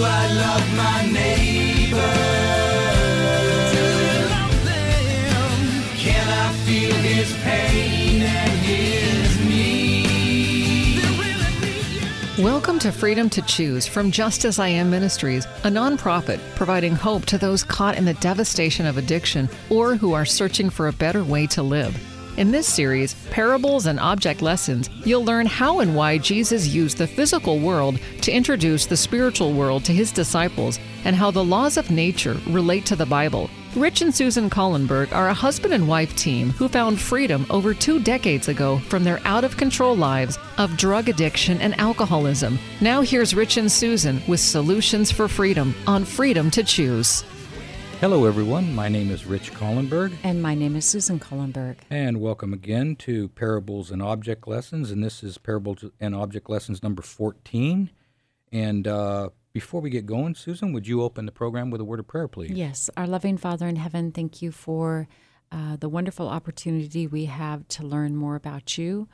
I love my neighbor? Welcome to Freedom to Choose from Just As I Am Ministries, a nonprofit providing hope to those caught in the devastation of addiction or who are searching for a better way to live. In this series, Parables and Object Lessons, you'll learn how and why Jesus used the physical world to introduce the spiritual world to his disciples and how the laws of nature relate to the Bible. Rich and Susan Collenberg are a husband and wife team who found freedom over two decades ago from their out of control lives of drug addiction and alcoholism. Now, here's Rich and Susan with solutions for freedom on Freedom to Choose. Hello, everyone. My name is Rich Collenberg, And my name is Susan Collenberg. and welcome again to Parables and Object Lessons. And this is Parables and Object Lessons number 14. And uh, before we get going, Susan, would you open the program with a word of prayer, please? Yes, our loving Father in heaven, thank you for uh, the wonderful opportunity we have to learn more about you.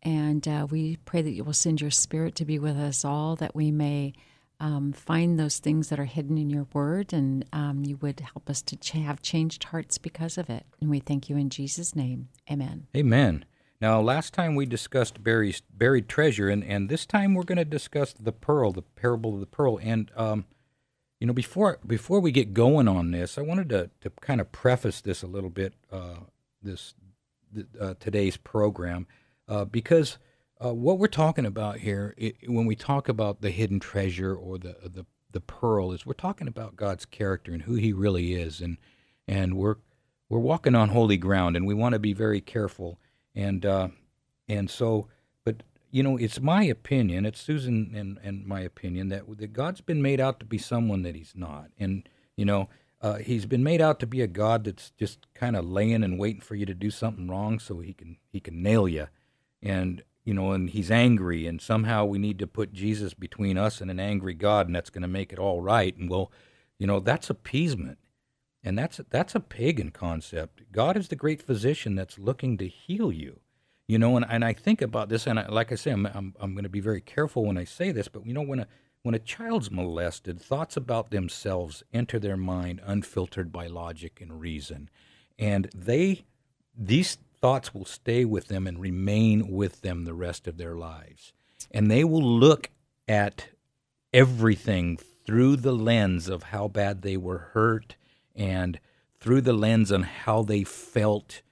And uh, we pray that you will send your spirit to be with us all, that we may um, find those things that are hidden in your word, and um, you would help us to ch- have changed hearts because of it. And we thank you in Jesus' name. Amen. Amen. Now, last time we discussed buried, buried treasure, and, and this time we're going to discuss the pearl, the parable of the pearl. And, um, you know, before before we get going on this, I wanted to, to kind of preface this a little bit, uh, this th- uh, today's program, uh, because uh, what we're talking about here, it, when we talk about the hidden treasure or the, the the pearl, is we're talking about God's character and who He really is, and and we're we're walking on holy ground, and we want to be very careful. And uh, and so, but you know, it's my opinion. It's Susan and, and my opinion that that God's been made out to be someone that He's not, and you know, uh, He's been made out to be a God that's just kind of laying and waiting for you to do something wrong so He can He can nail you, and you know, and He's angry, and somehow we need to put Jesus between us and an angry God, and that's going to make it all right. And well, you know, that's appeasement. And that's that's a pagan concept. God is the great physician that's looking to heal you. You know, and, and I think about this, and I, like I say, I'm, I'm, I'm going to be very careful when I say this, but you know, when a when a child's molested, thoughts about themselves enter their mind unfiltered by logic and reason, and they these thoughts will stay with them and remain with them the rest of their lives, and they will look at everything through the lens of how bad they were hurt and through the lens on how they felt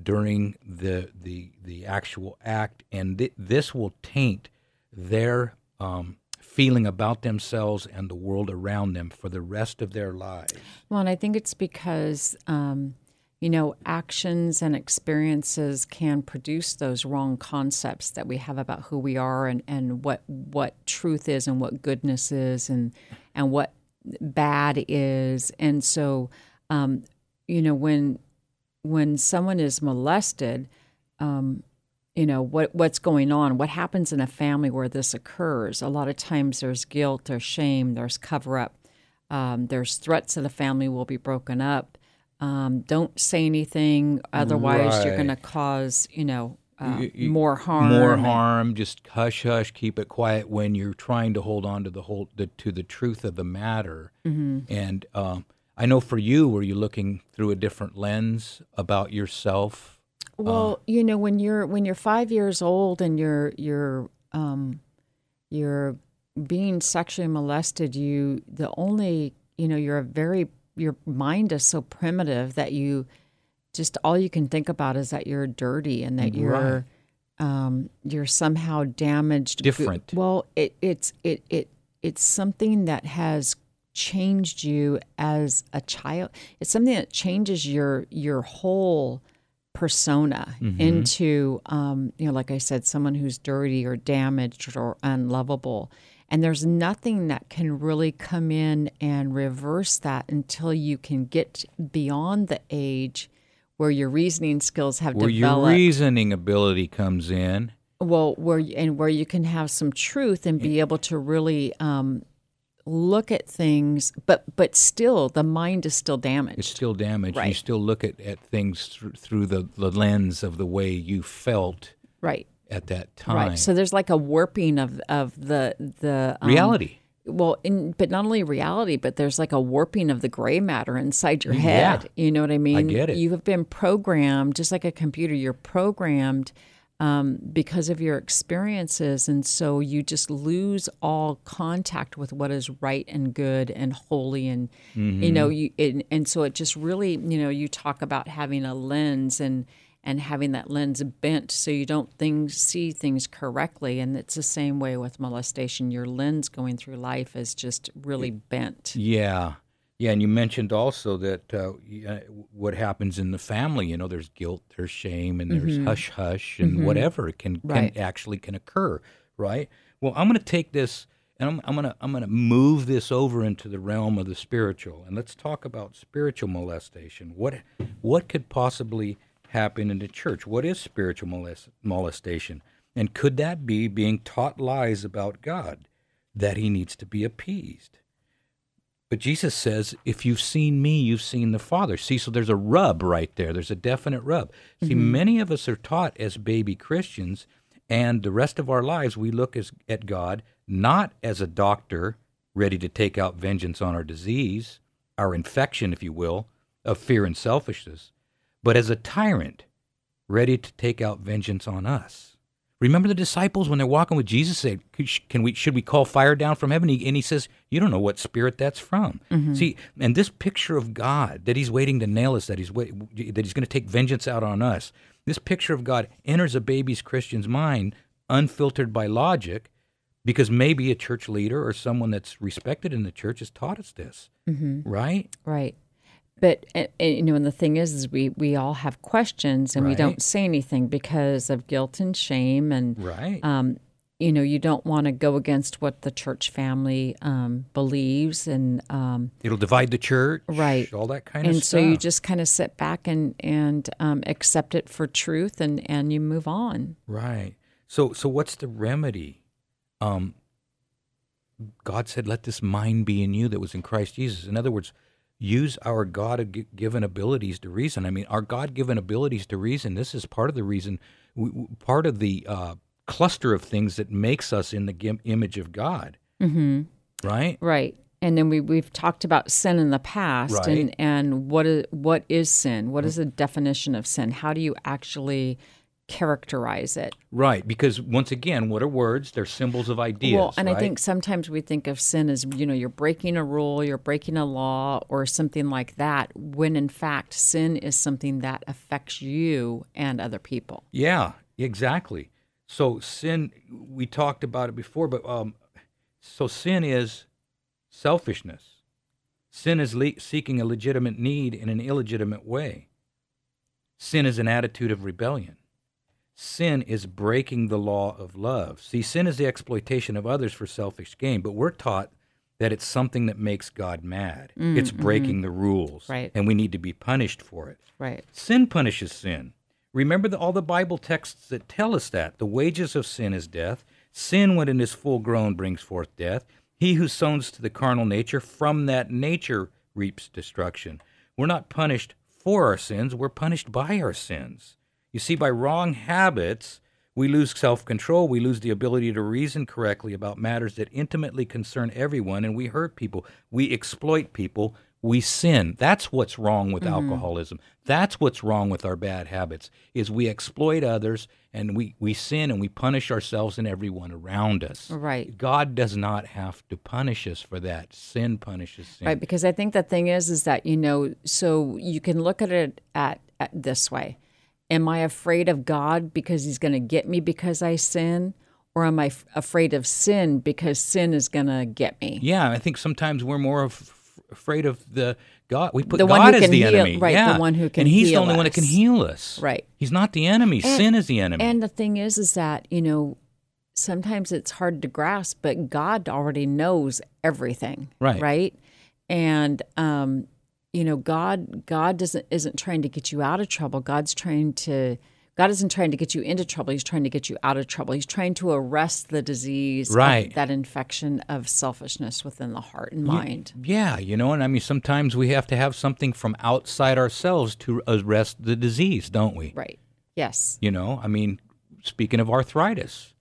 during the the the actual act, and th- this will taint their um, feeling about themselves and the world around them for the rest of their lives. Well, and I think it's because, um, you know, actions and experiences can produce those wrong concepts that we have about who we are and, and what what truth is and what goodness is and and what bad is. And so, um, you know, when when someone is molested, um, you know what what's going on? What happens in a family where this occurs? A lot of times there's guilt there's shame there's cover up um, there's threats that the family will be broken up um, don't say anything otherwise you're going to cause you know uh, You- you- more harm More harm. Just hush, hush. Keep it quiet when you're trying to hold on to the whole the, to the truth of the matter. Mm-hmm. And um, I know for you, were you looking through a different lens about yourself? Well, you know, when you're when you're five years old and you're you're um, you're being sexually molested, you the only you know you're a very your mind is so primitive that you just all you can think about is that you're dirty and that you're um, you're somehow damaged. Different. Well, it it's it it it's something that has changed you as a child. It's something that changes your your whole persona into um, you know like i said someone who's dirty or damaged or unlovable and there's nothing that can really come in and reverse that until you can get beyond the age where your reasoning skills have Where your reasoning ability comes in. well where and where you can have some truth and be able to really um, look at things but but still the mind is still damaged. It's still damaged. You still look at, at things through, through the, the lens of the way you felt right at that time. right so there's like a warping of of the the um, Reality. well, in, but not only reality, but there's like a warping of the gray matter inside your head. Yeah. You know what I mean? I get it. You have been programmed, just like a computer. You're programmed um, because of your experiences, and so you just lose all contact with what is right and good and holy, and you know, you and, and so it just really, you know, you talk about having a lens and and having that lens bent so you don't things see things correctly and it's the same way with molestation your lens going through life is just really bent Yeah. Yeah, and you mentioned also that uh, uh, what happens in the family. You know, there's guilt, there's shame, and there's hush hush, and whatever can, Mm-hmm. Right. can actually can occur, right? Well, I'm going to take this and I'm, I'm going to I'm going to move this over into the realm of the spiritual, and let's talk about spiritual molestation. What what could possibly happen in the church? What is spiritual molest- molestation, and could that be being taught lies about God that He needs to be appeased? But Jesus says, if you've seen me, you've seen the Father. See, so there's a rub right there. There's a definite rub. See, mm-hmm. many of us are taught as baby Christians, and the rest of our lives we look as, at God not as a doctor ready to take out vengeance on our disease, our infection, if you will, of fear and selfishness, but as a tyrant ready to take out vengeance on us. Remember the disciples when they're walking with Jesus said, "Can we should we call fire down from heaven?" And he says, "You don't know what spirit that's from." Mm-hmm. See, and this picture of God that he's waiting to nail us, that he's wait, that he's going to take vengeance out on us. This picture of God enters a baby's Christian's mind unfiltered by logic, because maybe a church leader or someone that's respected in the church has taught us this, mm-hmm. right? right but and, and, you know and the thing is is we we all have questions and we don't say anything because of guilt and shame and Right. um, you know you don't want to go against what the church family um, believes and um, It'll divide the church, Right. All that kind of stuff. and so you just kind of sit back and and um, accept it for truth and and you move on Right. So so what's the remedy? Um God said let this mind be in you that was in Christ Jesus. In other words, use our God-given abilities to reason. I mean, our God-given abilities to reason, this is part of the reason part of the uh, cluster of things that makes us in the image of God. Mm-hmm. Right? Right. And then we we've talked about sin in the past Right. and and what is what is sin? What is the definition of sin? How do you actually characterize it? Right, because once again, what are words? They're symbols of ideas. well, and I think sometimes we think of sin as you know you're breaking a rule, you're breaking a law, or something like that. When in fact, sin is something that affects you and other people. Yeah, exactly. So sin, we talked about it before, but um, so sin is selfishness. Sin is le- seeking a legitimate need in an illegitimate way. Sin is an attitude of rebellion. Sin is breaking the law of love. See, sin is the exploitation of others for selfish gain, but we're taught that it's something that makes God mad. Mm, it's mm-hmm. breaking the rules, Right. and we need to be punished for it. Right. Sin punishes sin. Remember the, all the Bible texts that tell us that. The wages of sin is death. Sin, when it is full grown, brings forth death. He who sows to the carnal nature, from that nature reaps destruction. We're not punished for our sins, we're punished by our sins. You see, by wrong habits, we lose self control. We lose the ability to reason correctly about matters that intimately concern everyone, and we hurt people. We exploit people. We sin. That's what's wrong with mm-hmm. alcoholism. That's what's wrong with our bad habits. Is we exploit others and we, we sin and we punish ourselves and everyone around us. Right. God does not have to punish us for that. Sin punishes sin. Right, because I think the thing is, is that you know, so you can look at it at, at this way: Am I afraid of God because He's going to get me because I sin, or am I f- afraid of sin because sin is going to get me? Yeah, I think sometimes we're more af- afraid of the God. We put The one God as the heal- enemy, right, the Yeah. one who can and He's the only one that can heal us. Right. He's not the enemy. Sin is the enemy. And the thing is, is that you know, sometimes it's hard to grasp, but God already knows everything. Right. Right. And um, you know, God God doesn't isn't trying to get you out of trouble. God's trying to God isn't trying to get you into trouble. He's trying to get you out of trouble. He's trying to arrest the disease, Right. that infection of selfishness within the heart and mind. yeah, you know, and I mean, sometimes we have to have something from outside ourselves to arrest the disease, don't we? Right. Yes. You know, I mean, speaking of arthritis,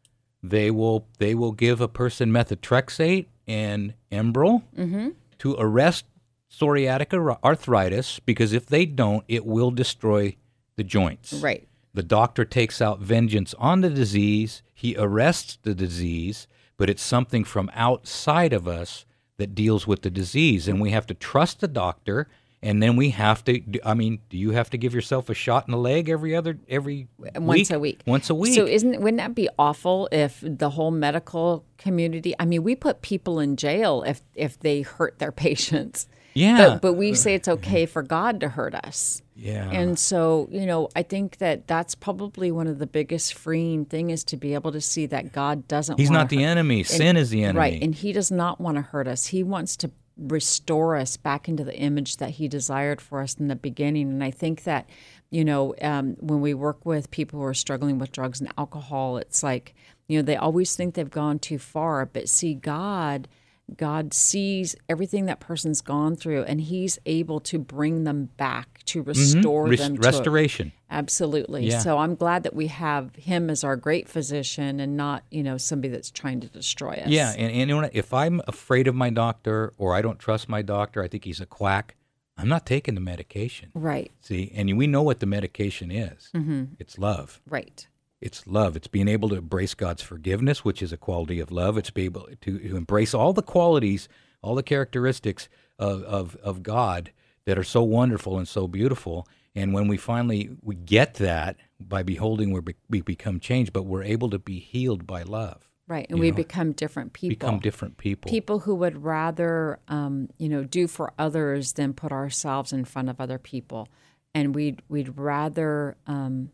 they will they will give a person methotrexate and Enbrel Mm-hmm. to arrest psoriatic arthritis because if they don't, it will destroy the joints. Right. The doctor takes out vengeance on the disease. He arrests the disease, but it's something from outside of us that deals with the disease. And we have to trust the doctor. And then we have to. I mean, do you have to give yourself a shot in the leg every other every once a week. Once a week. So isn't wouldn't that be awful if the whole medical community? I mean, we put people in jail if if they hurt their patients. Yeah. But but we say it's okay for God to hurt us. yeah. And so, you know, I think that that's probably one of the biggest freeing thing is to be able to see that God doesn't. He's not the enemy. and- Sin is the enemy. Right, and He does not want to hurt us. He wants to restore us back into the image that He desired for us in the beginning. And I think that, you know, um, when we work with people who are struggling with drugs and alcohol, it's like, you know, they always think they've gone too far, but see, God. God sees everything that person's gone through, and He's able to bring them back to restore Mm-hmm. Res- them. To restoration. Absolutely. Yeah. So I'm glad that we have Him as our great physician, and not you know somebody that's trying to destroy us. Yeah, and, and you know, if I'm afraid of my doctor or I don't trust my doctor, I think he's a quack. I'm not taking the medication. Right. See, and we know what the medication is. Mm-hmm. It's love. Right. It's love. It's being able to embrace God's forgiveness, which is a quality of love. It's be able to, to embrace all the qualities, all the characteristics of, of, of God that are so wonderful and so beautiful. And when we finally we get that by beholding, we be, we become changed, but we're able to be healed by love. Right. And You we know, become different people. Become different people. People who would rather, um, you know, do for others than put ourselves in front of other people, and we'd we'd rather, um,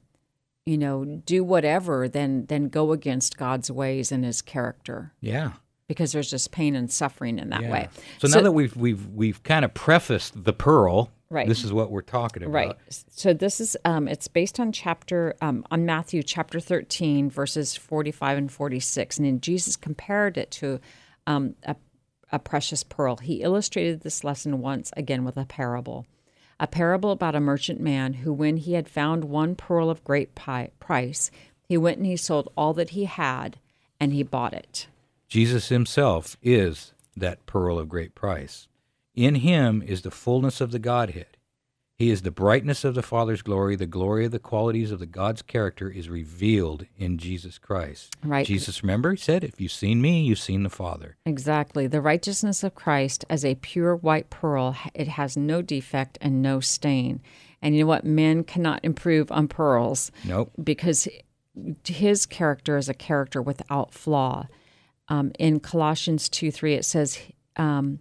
you know, do whatever than than go against God's ways and His character, Yeah. because there's just pain and suffering in that yeah. way. So, now that we've we've we've kind of prefaced the pearl, Right. This is what we're talking about. Right. So this is um, it's based on chapter um, on Matthew chapter thirteen verses forty five and forty six, and then Jesus compared it to um, a, a precious pearl. He illustrated this lesson once again with a parable, a parable about a merchant man who, when he had found one pearl of great price, he went and he sold all that he had, and he bought it. Jesus himself is that pearl of great price. In him is the fullness of the Godhead. He is the brightness of the Father's glory. The glory of the qualities of the God's character is revealed in Jesus Christ. Right. Jesus, remember, he said, If you've seen me, you've seen the Father. Exactly. The righteousness of Christ as a pure white pearl, it has no defect and no stain. And you know what? Men cannot improve on pearls Nope. because his character is a character without flaw. Um, in Colossians 2 3, it says, um,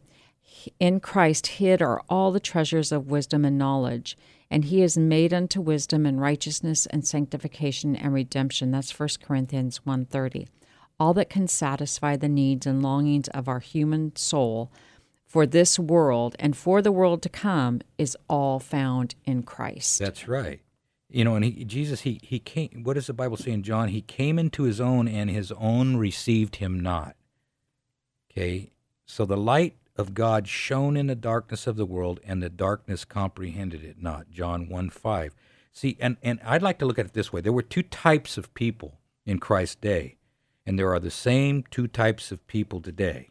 In Christ hid are all the treasures of wisdom and knowledge, and he is made unto wisdom and righteousness and sanctification and redemption. That's 1 Corinthians 1.30. All that can satisfy the needs and longings of our human soul for this world and for the world to come is all found in Christ. That's right. You know, and he, Jesus, he, he came, what does the Bible say in John? He came into his own, and his own received him not. Okay, so the light of God shone in the darkness of the world, and the darkness comprehended it not. John 1 5. See, and, and I'd like to look at it this way there were two types of people in Christ's day, and there are the same two types of people today.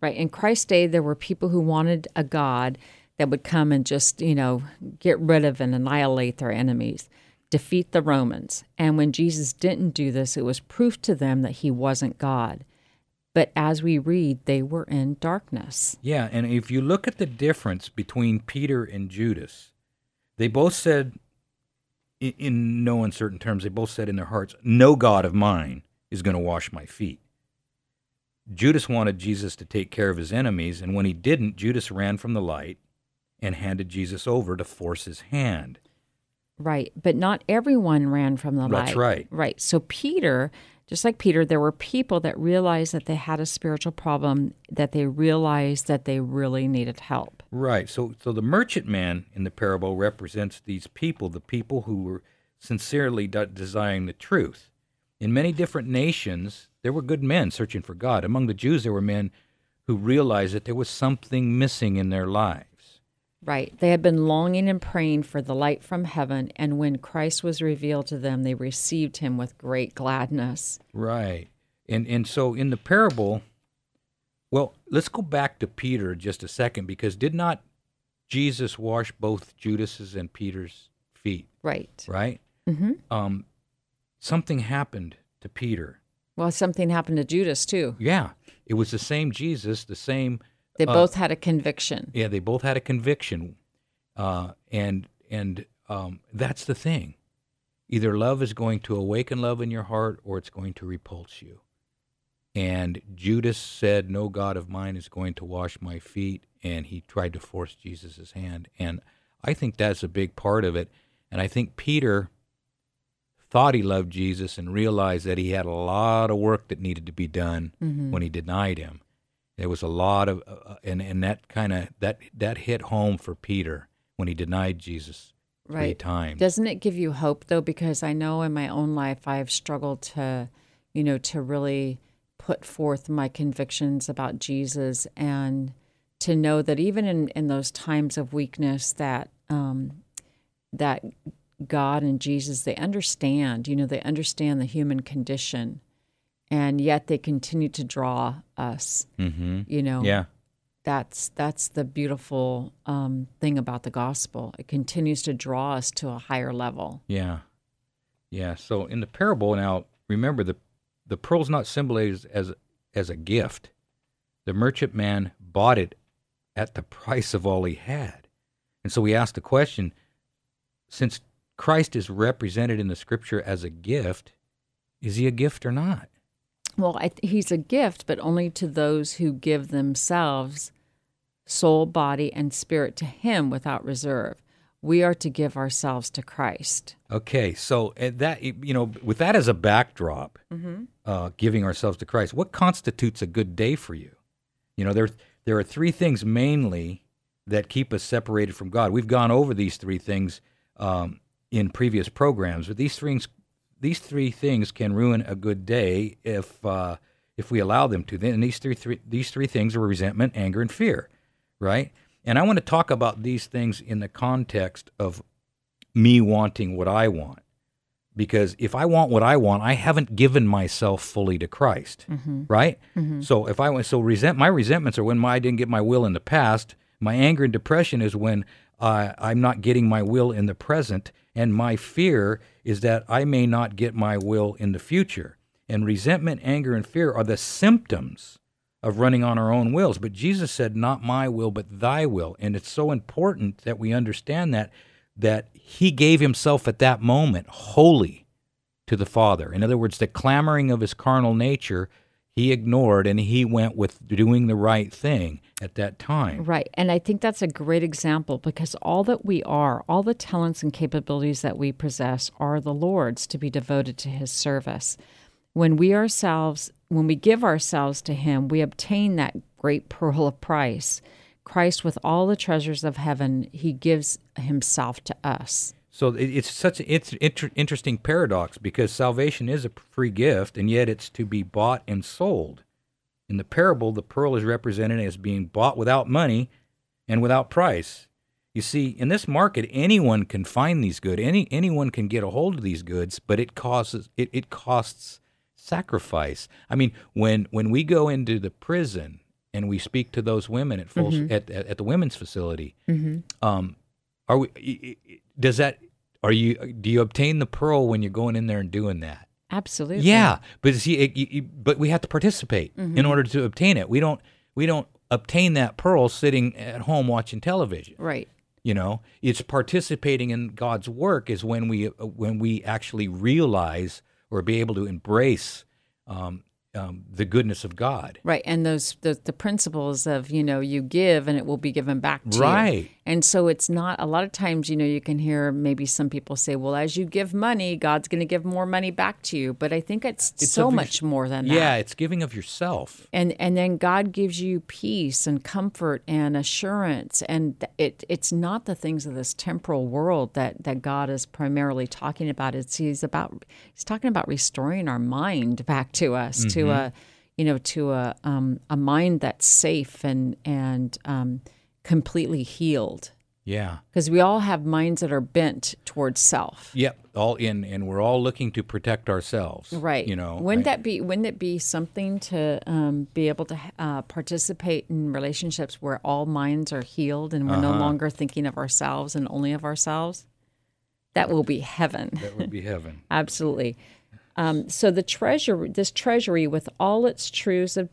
Right. In Christ's day, there were people who wanted a God that would come and just, you know, get rid of and annihilate their enemies, defeat the Romans. And when Jesus didn't do this, it was proof to them that he wasn't God. But as we read, they were in darkness. Yeah, and if you look at the difference between Peter and Judas, they both said, in, in no uncertain terms, they both said in their hearts, No God of mine is going to wash my feet. Judas wanted Jesus to take care of his enemies, and when he didn't, Judas ran from the light and handed Jesus over to force his hand. Right. But not everyone ran from the light. That's right. Right. So Peter, just like Peter, there were people that realized that they had a spiritual problem, that they realized that they really needed help. Right. So, so the merchant man in the parable represents these people, the people who were sincerely de- desiring the truth. In many different nations, there were good men searching for God. Among the Jews, there were men who realized that there was something missing in their lives. Right. They had been longing and praying for the light from heaven, and when Christ was revealed to them, they received him with great gladness. Right. And and so in the parable, Well, let's go back to Peter just a second because did not Jesus wash both Judas's and Peter's feet, Right. right? Mm-hmm. Um, something happened to Peter. Well, something happened to Judas too. Yeah, it was the same Jesus, the same. They Uh, both had a conviction. Yeah, they both had a conviction, uh, and and um, that's the thing. Either love is going to awaken love in your heart, or it's going to repulse you. And Judas said, "No God of mine is going to wash my feet," and he tried to force Jesus' hand. And I think that's a big part of it. And I think Peter thought he loved Jesus and realized that he had a lot of work that needed to be done when he denied him. There was a lot of, uh, and and that kind of that that hit home for Peter when he denied Jesus three Right. times. Doesn't it give you hope though? Because I know in my own life I've struggled to, you know, to really put forth my convictions about Jesus and to know that even in, in those times of weakness that um, that God and Jesus they understand, you know, they understand the human condition, and yet they continue to draw us. mm-hmm. You know, Yeah, that's that's the beautiful um, thing about the gospel. It continues to draw us to a higher level. yeah, yeah. So in the parable, now remember the the pearl's not symbolized as as a gift. The merchantman bought it at the price of all he had, and so we ask the question: since Christ is represented in the Scripture as a gift, is he a gift or not? Well, I th- he's a gift, but only to those who give themselves, soul, body, and spirit to Him without reserve. We are to give ourselves to Christ. Okay, so that you know, with that as a backdrop, Mm-hmm. uh, giving ourselves to Christ, what constitutes a good day for you? You know, there there are three things mainly that keep us separated from God. We've gone over these three things um, in previous programs, but these things these three things can ruin a good day if uh, if we allow them to. Then these three, three these three things are resentment, anger, and fear, right? And I want to talk about these things in the context of me wanting what I want. Because if I want what I want, I haven't given myself fully to Christ, right? So if I want, so resent my resentments are when my, I didn't get my will in the past. My anger and depression is when uh, I'm not getting my will in the present, and my fear is that I may not get my will in the future. And resentment, anger, and fear are the symptoms of running on our own wills. But Jesus said, "Not my will, but Thy will." And it's so important that we understand that that He gave Himself at that moment wholly to the Father. In other words, the clamoring of His carnal nature He ignored, and He went with doing the right thing at that time. Right. And I think that's a great example because all that we are, all the talents and capabilities that we possess are the Lord's to be devoted to his service. When we ourselves, when we give ourselves to him, we obtain that great pearl of price. Christ, with all the treasures of heaven, he gives himself to us. So it- it's such an it's inter- interesting paradox because salvation is a free gift, and yet it's to be bought and sold. In the parable, the pearl is represented as being bought without money and without price. You see, in this market, anyone can find these goods. Any anyone can get a hold of these goods, but it costs it, it costs sacrifice. I mean, when when we go into the prison and we speak to those women at full, at, at at the women's facility, um, are we? i- i- Does that? Are you? Do you obtain the pearl when you're going in there and doing that? Absolutely. Yeah, but see, it, you, you- but we have to participate in order to obtain it. We don't. We don't obtain that pearl sitting at home watching television. Right. You know, it's participating in God's work is when we when we actually realize or be able to embrace um, um, the goodness of God. Right. And those the, the principles of, you know, you give and it will be given back to you. Right. And so it's not a lot of times, you know, you can hear maybe some people say, Well, as you give money, God's gonna give more money back to you. But I think it's, It's so your- much more than that. Yeah, it's giving of yourself. And and then God gives you peace and comfort and assurance. And it it's not the things of this temporal world that, that God is primarily talking about. It's he's about he's talking about restoring our mind back to us, to a you know, to a um, a mind that's safe and and um, completely healed. Yeah. because we all have minds that are bent towards self. Yep. All in, and we're all looking to protect ourselves. Right. You know. wouldn't I- that be wouldn't it be something to um, be able to uh, participate in relationships where all minds are healed and we're no Uh-huh. longer thinking of ourselves and only of ourselves? That will be heaven. that would be heaven. Absolutely. Um, so the treasure, this treasury with all its truths of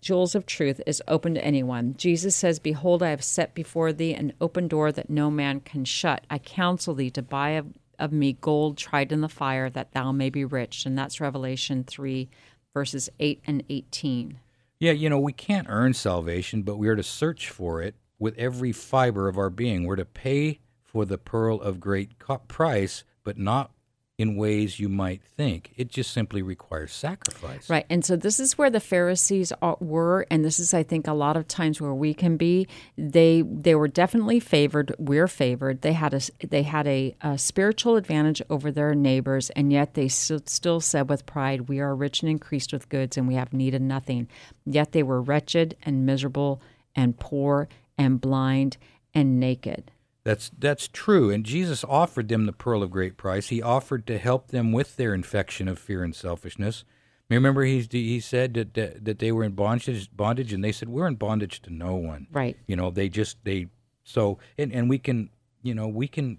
jewels of truth, is open to anyone. Jesus says, "Behold, I have set before thee an open door that no man can shut. I counsel thee to buy of, of me gold tried in the fire, that thou may be rich." And that's Revelation three, verses eight and eighteen. Yeah, you know, we can't earn salvation, but we are to search for it with every fiber of our being. We're to pay for the pearl of great price, but not in ways you might think. It just simply requires sacrifice. Right. And so this is where the Pharisees were and this is I think a lot of times where we can be. They they were definitely favored, we're favored. They had a they had a, a spiritual advantage over their neighbors and yet they still, still said with pride, we are rich and increased with goods and we have need of nothing. Yet they were wretched and miserable and poor and blind and naked. That's that's true. And Jesus offered them the pearl of great price. He offered to help them with their infection of fear and selfishness. Remember, he he said that, that that they were in bondage, bondage, and they said we're in bondage to no one. Right. You know, they just they so and and we can you know we can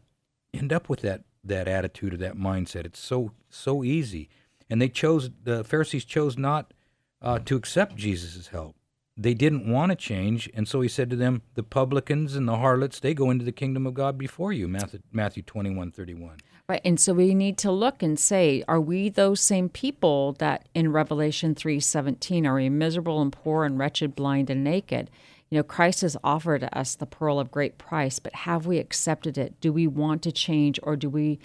end up with that that attitude or that mindset. It's so so easy, and they chose the Pharisees chose not uh, to accept Jesus' help. They didn't want to change, and so he said to them, "The publicans and the harlots they go into the kingdom of God before you." Matthew Matthew twenty one thirty one. Right. And so we need to look and say, are we those same people that in Revelation 3:17 are we miserable and poor and wretched, blind and naked? You know, Christ has offered us the pearl of great price, but have we accepted it? Do we want to change or do we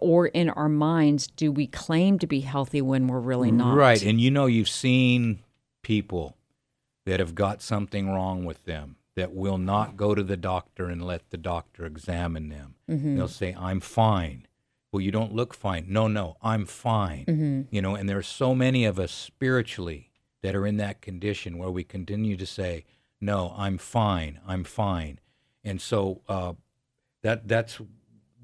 or in our minds do we claim to be healthy when we're really not? Right, and you know you've seen people that have got something wrong with them that will not go to the doctor and let the doctor examine them. They'll say, "I'm fine." Well, you don't look fine. No, no, I'm fine. You know, and there are so many of us spiritually that are in that condition where we continue to say, "No, I'm fine. I'm fine," and so uh, that that's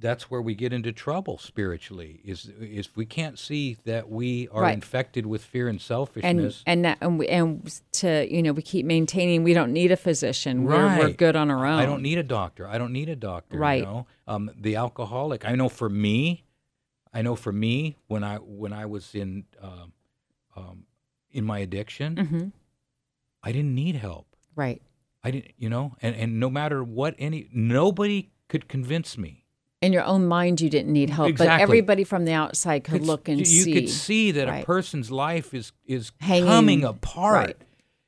that's where we get into trouble spiritually is is we can't see that we are Right. infected with fear and And selfishness and that, and, we, and to you know we keep maintaining we don't need a physician we're, we're good on our own I don't need a doctor. I don't need a doctor. Right. You know? um, the alcoholic. I know for me, I know for me when I when I was in um, um, in my addiction, Mhm. I didn't need help. right I didn't, you know, and and no matter what any nobody could convince me. In your own mind you didn't need help but everybody from the outside could Could- look and you, see you could see that a person's life is is Hanging- coming apart. right.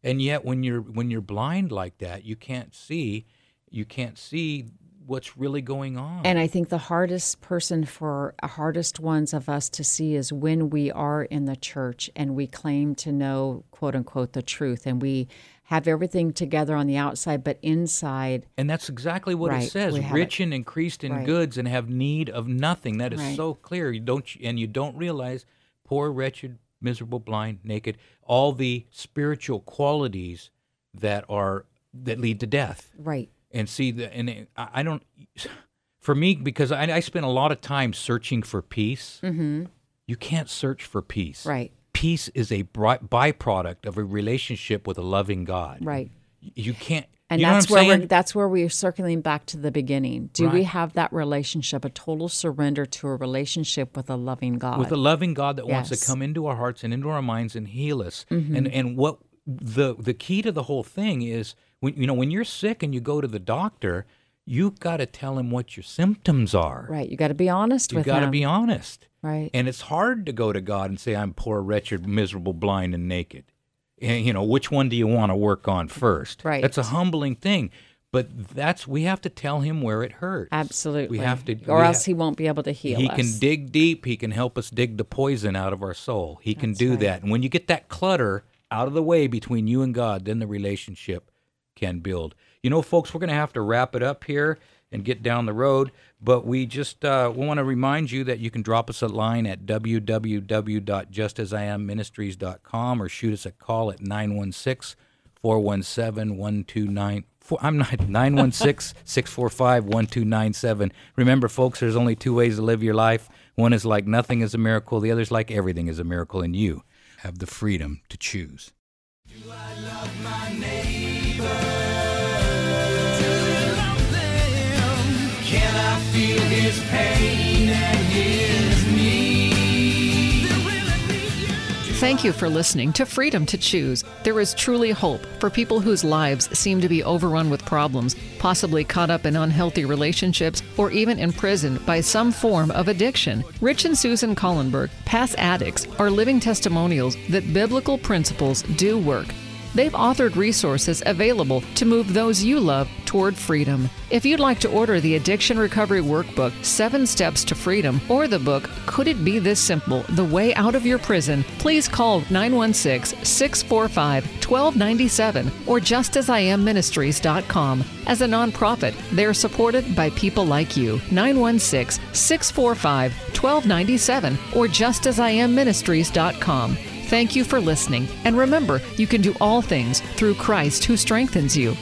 And yet when you're when you're blind like that, you can't see you can't see what's really going on. and i think the hardest person for hardest ones of us to see is when we are in the church and we claim to know quote unquote the truth and we have everything together on the outside but inside And that's exactly what Right, it says: rich it. and increased in Right. goods, and have need of nothing. That is Right. so clear. You don't, and you don't realize, poor, wretched, miserable, blind, naked, all the spiritual qualities that are that lead to death. right And see, the and I don't. For me, because I, I spent a lot of time searching for peace. Mm-hmm. You can't search for peace. right Peace is a byproduct of a relationship with a loving God. right You- can't. and you know that's where saying? we're that's where we're circling back to the beginning do we have that relationship a total surrender to a relationship with a loving god with a loving God that wants to come into our hearts and into our minds and heal us. Mm-hmm. And and what the the key to the whole thing is when you know when you're sick and you go to the doctor, you got to tell him what your symptoms are. right you got to be honest You with him. You got to be honest. right And it's hard to go to God and say I'm poor, wretched, miserable, blind and naked. And, you know, which one do you want to work on first? Right. That's a humbling thing. But that's we have to tell him where it hurts. absolutely We have to or we else ha- he won't be able to heal he us can dig deep. He can help us dig the poison out of our soul. He can do right. that. And when you get that clutter out of the way between you and God, then the relationship can build. You know, folks, we're going to have to wrap it up here and get down the road. But we just uh, we want to remind you that you can drop us a line at www.justasiamministries.com or shoot us a call at 916 417 1294. I'm not 916 645 1297. Remember, folks, there's only two ways to live your life. One is like nothing is a miracle, the other is like everything is a miracle, and you have the freedom to choose. Thank you for listening to Freedom to Choose. There is truly hope for people whose lives seem to be overrun with problems, possibly caught up in unhealthy relationships, or even imprisoned by some form of addiction. Rich and Susan Collenberg, past addicts, are living testimonials that biblical principles do work. They've authored resources available to move those you love toward freedom. If you'd like to order the Addiction Recovery Workbook, Seven Steps to Freedom, or the book, Could It Be This Simple? The Way Out of Your Prison, please call 916 645 1297 or justasiamministries.com. As a nonprofit, they're supported by people like you. 916 645 1297 or justasiamministries.com. Thank you for listening, and remember, you can do all things through Christ who strengthens you.